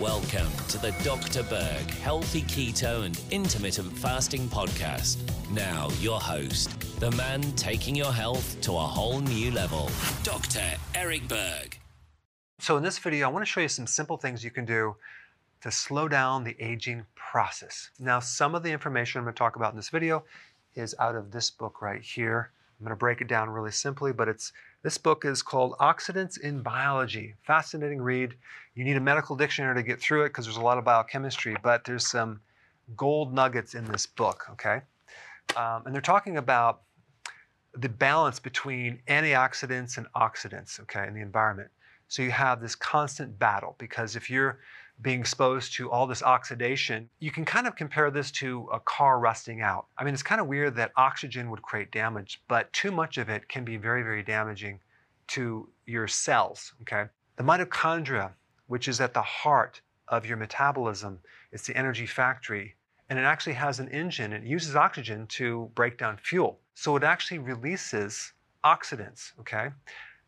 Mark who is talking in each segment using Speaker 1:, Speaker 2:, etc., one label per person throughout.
Speaker 1: Welcome to the Dr. Berg Healthy Keto and Intermittent Fasting Podcast. Now, your host, the man taking your health to a whole new level, Dr. Eric Berg.
Speaker 2: So, in this video, I want to show you some simple things you can do to slow down the aging process. Now, some of the information I'm going to talk about in this video is out of this book right here. I'm going to break it down really simply, but it's this book is called Oxidants in Biology. Fascinating read. You need a medical dictionary to get through it because there's a lot of biochemistry, but there's some gold nuggets in this book, okay? Um, and they're talking about the balance between antioxidants and oxidants, okay, in the environment. So you have this constant battle because if you're being exposed to all this oxidation, you can kind of compare this to a car rusting out. I mean, it's kind of weird that oxygen would create damage, but too much of it can be very, very damaging to your cells, okay? The mitochondria, which is at the heart of your metabolism, it's the energy factory, and it actually has an engine. It uses oxygen to break down fuel. So it actually releases oxidants, okay?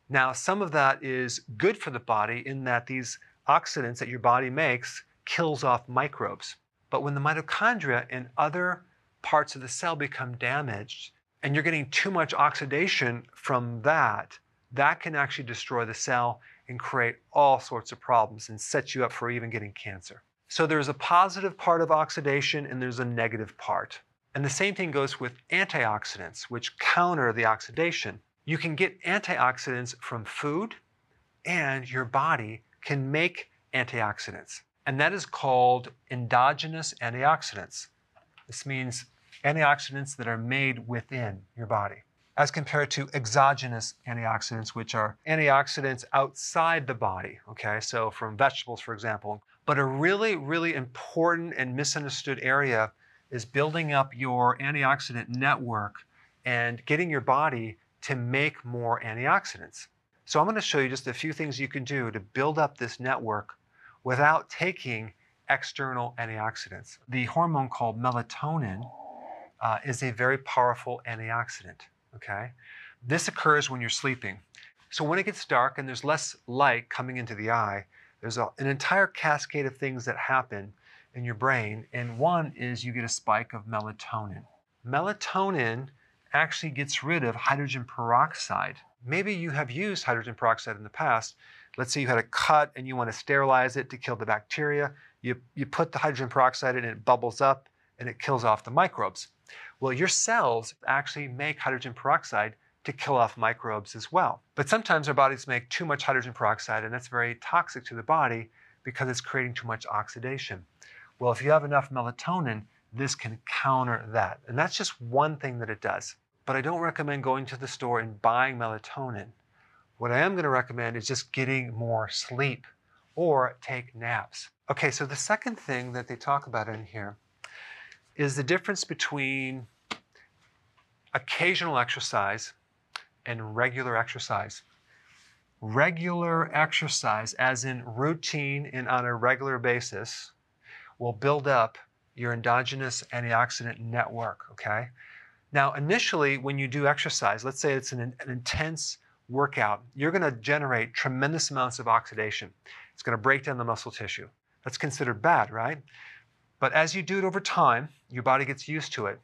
Speaker 2: Now, some of that is good for the body in that these oxidants that your body makes kills off microbes. But when the mitochondria and other parts of the cell become damaged, and you're getting too much oxidation from that, that can actually destroy the cell and create all sorts of problems and set you up for even getting cancer. So there's a positive part of oxidation and there's a negative part. And the same thing goes with antioxidants, which counter the oxidation. You can get antioxidants from food, and your body can make antioxidants, and that is called endogenous antioxidants. This means antioxidants that are made within your body, as compared to exogenous antioxidants, which are antioxidants outside the body, okay? So from vegetables, for example. But a really, really important and misunderstood area is building up your antioxidant network and getting your body to make more antioxidants. So I'm going to show you just a few things you can do to build up this network without taking external antioxidants. The hormone called melatonin uh, is a very powerful antioxidant, okay? This occurs when you're sleeping. So when it gets dark and there's less light coming into the eye, there's a, an entire cascade of things that happen in your brain, and one is you get a spike of melatonin. Melatonin actually gets rid of hydrogen peroxide maybe you have used hydrogen peroxide in the past. Let's say you had a cut and you want to sterilize it to kill the bacteria. You, you put the hydrogen peroxide in and it bubbles up and it kills off the microbes. Well, your cells actually make hydrogen peroxide to kill off microbes as well. But sometimes our bodies make too much hydrogen peroxide and that's very toxic to the body because it's creating too much oxidation. Well, if you have enough melatonin, this can counter that. And that's just one thing that it does but I don't recommend going to the store and buying melatonin. What I am going to recommend is just getting more sleep or take naps. Okay, so the second thing that they talk about in here is the difference between occasional exercise and regular exercise. Regular exercise, as in routine and on a regular basis, will build up your endogenous antioxidant network, okay? Now, initially, when you do exercise, let's say it's an, an intense workout, you're going to generate tremendous amounts of oxidation. It's going to break down the muscle tissue. That's considered bad, right? But as you do it over time, your body gets used to it.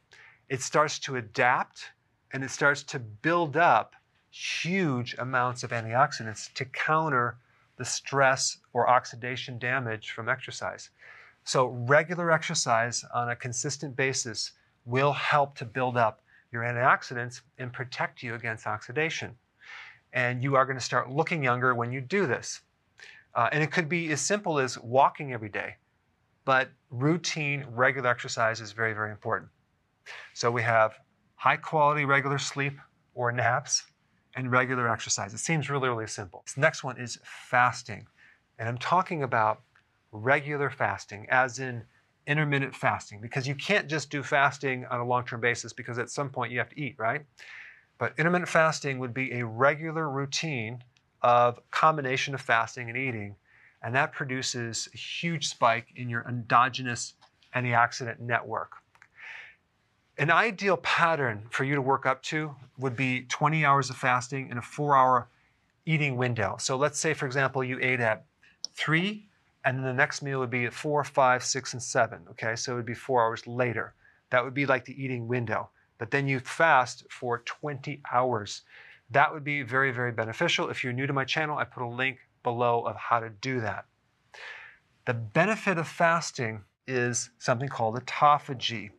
Speaker 2: It starts to adapt and it starts to build up huge amounts of antioxidants to counter the stress or oxidation damage from exercise. So, regular exercise on a consistent basis will help to build up your antioxidants and protect you against oxidation. And you are going to start looking younger when you do this. Uh, and it could be as simple as walking every day, but routine, regular exercise is very, very important. So we have high quality regular sleep or naps and regular exercise. It seems really, really simple. This next one is fasting. And I'm talking about regular fasting, as in intermittent fasting because you can't just do fasting on a long term basis because at some point you have to eat, right? But intermittent fasting would be a regular routine of combination of fasting and eating, and that produces a huge spike in your endogenous antioxidant network. An ideal pattern for you to work up to would be 20 hours of fasting and a four hour eating window. So let's say, for example, you ate at three, and then the next meal would be at four, five, six, and seven. Okay, so it would be four hours later. That would be like the eating window. But then you fast for 20 hours. That would be very, very beneficial. If you're new to my channel, I put a link below of how to do that. The benefit of fasting is something called autophagy.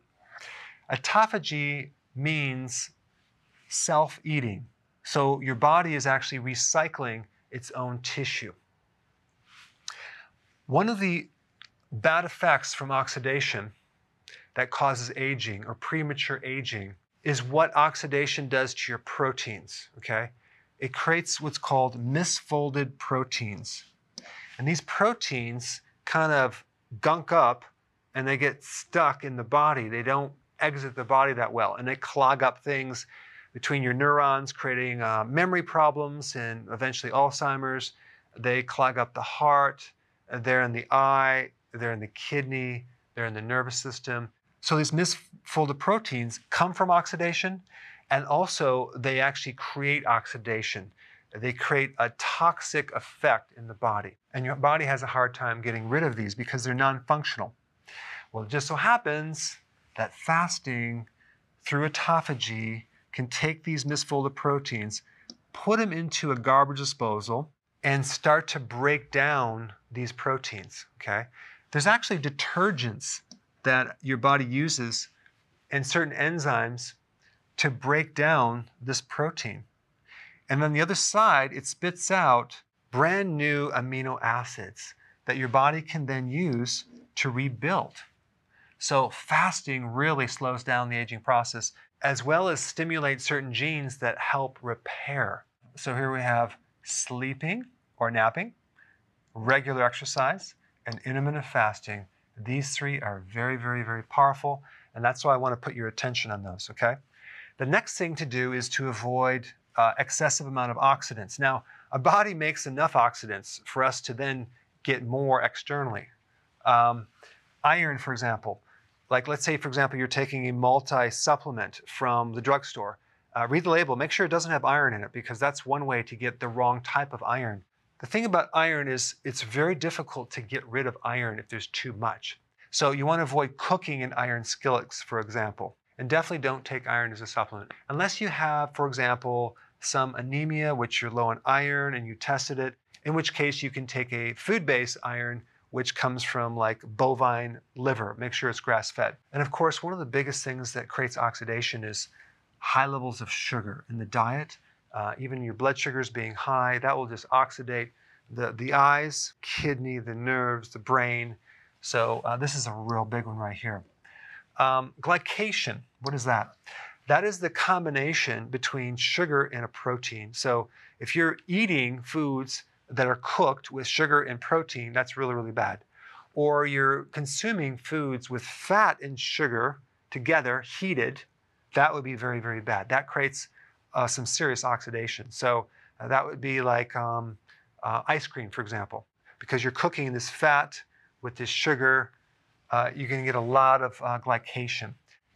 Speaker 2: Autophagy means self eating. So your body is actually recycling its own tissue. One of the bad effects from oxidation that causes aging or premature aging is what oxidation does to your proteins, okay? It creates what's called misfolded proteins. And these proteins kind of gunk up and they get stuck in the body. They don't exit the body that well and they clog up things between your neurons, creating uh, memory problems and eventually Alzheimer's. They clog up the heart, they're in the eye, they're in the kidney, they're in the nervous system. So these misfolded proteins come from oxidation and also they actually create oxidation. They create a toxic effect in the body. And your body has a hard time getting rid of these because they're non functional. Well, it just so happens that fasting through autophagy can take these misfolded proteins, put them into a garbage disposal, and start to break down these proteins. Okay? There's actually detergents that your body uses and certain enzymes to break down this protein. And then the other side, it spits out brand new amino acids that your body can then use to rebuild. So, fasting really slows down the aging process as well as stimulate certain genes that help repair. So, here we have sleeping or napping, regular exercise, and intermittent fasting. These three are very, very, very powerful, and that's why I want to put your attention on those, okay? The next thing to do is to avoid uh, excessive amount of oxidants. Now, a body makes enough oxidants for us to then get more externally. Um, iron, for example, like let's say, for example, you're taking a multi-supplement from the drugstore. Uh, read the label, make sure it doesn't have iron in it because that's one way to get the wrong type of iron. The thing about iron is it's very difficult to get rid of iron if there's too much. So you want to avoid cooking in iron skillets, for example. And definitely don't take iron as a supplement. Unless you have, for example, some anemia, which you're low on iron and you tested it, in which case you can take a food-based iron, which comes from like bovine liver. Make sure it's grass-fed. And of course, one of the biggest things that creates oxidation is high levels of sugar in the diet uh, even your blood sugars being high, that will just oxidate the, the eyes, kidney, the nerves, the brain. So uh, this is a real big one right here. Um, glycation, what is that? That is the combination between sugar and a protein. So if you're eating foods that are cooked with sugar and protein, that's really, really bad. Or you're consuming foods with fat and sugar together, heated, that would be very, very bad. That creates uh, some serious oxidation. So uh, that would be like um, uh, ice cream, for example, because you're cooking this fat with this sugar, uh, you're going to get a lot of uh, glycation.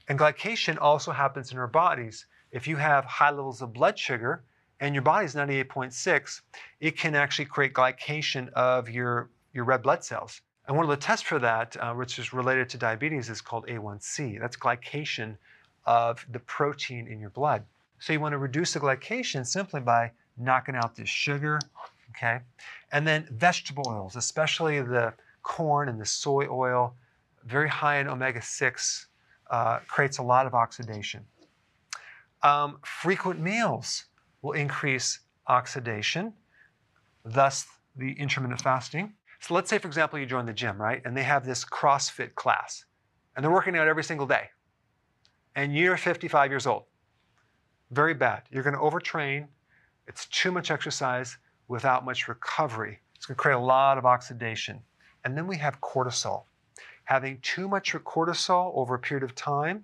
Speaker 2: And glycation also happens in our bodies. If you have high levels of blood sugar and your body's 98.6, it can actually create glycation of your, your red blood cells. And one of the tests for that, uh, which is related to diabetes, is called A1C. That's glycation of the protein in your blood. So you want to reduce the glycation simply by knocking out this sugar, okay? And then vegetable oils, especially the corn and the soy oil, very high in omega-6, uh, creates a lot of oxidation. Um, frequent meals will increase oxidation, thus the intermittent fasting. So let's say, for example, you join the gym, right? And they have this CrossFit class, and they're working out every single day. And you're 55 years old very bad. You're going to overtrain. It's too much exercise without much recovery. It's going to create a lot of oxidation. And then we have cortisol. Having too much cortisol over a period of time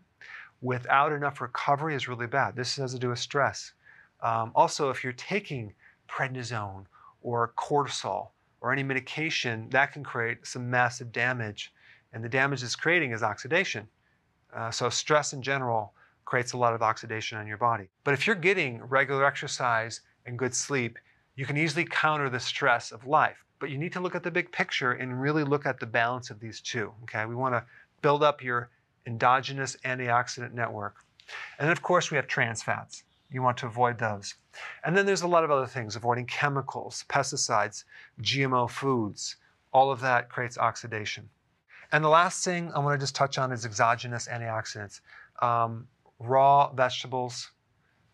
Speaker 2: without enough recovery is really bad. This has to do with stress. Um, also, if you're taking prednisone or cortisol or any medication, that can create some massive damage. And the damage it's creating is oxidation. Uh, so, stress in general creates a lot of oxidation on your body. But if you're getting regular exercise and good sleep, you can easily counter the stress of life. But you need to look at the big picture and really look at the balance of these two. Okay, we want to build up your endogenous antioxidant network. And then, of course, we have trans fats. You want to avoid those. And then there's a lot of other things, avoiding chemicals, pesticides, GMO foods. All of that creates oxidation. And the last thing I want to just touch on is exogenous antioxidants. Um, raw vegetables,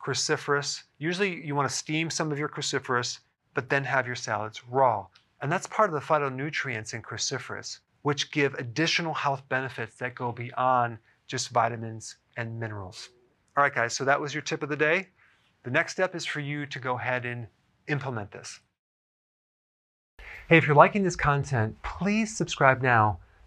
Speaker 2: cruciferous. Usually you want to steam some of your cruciferous, but then have your salads raw. And that's part of the phytonutrients in cruciferous, which give additional health benefits that go beyond just vitamins and minerals. All right, guys, so that was your tip of the day. The next step is for you to go ahead and implement this. Hey, if you're liking this content, please subscribe now,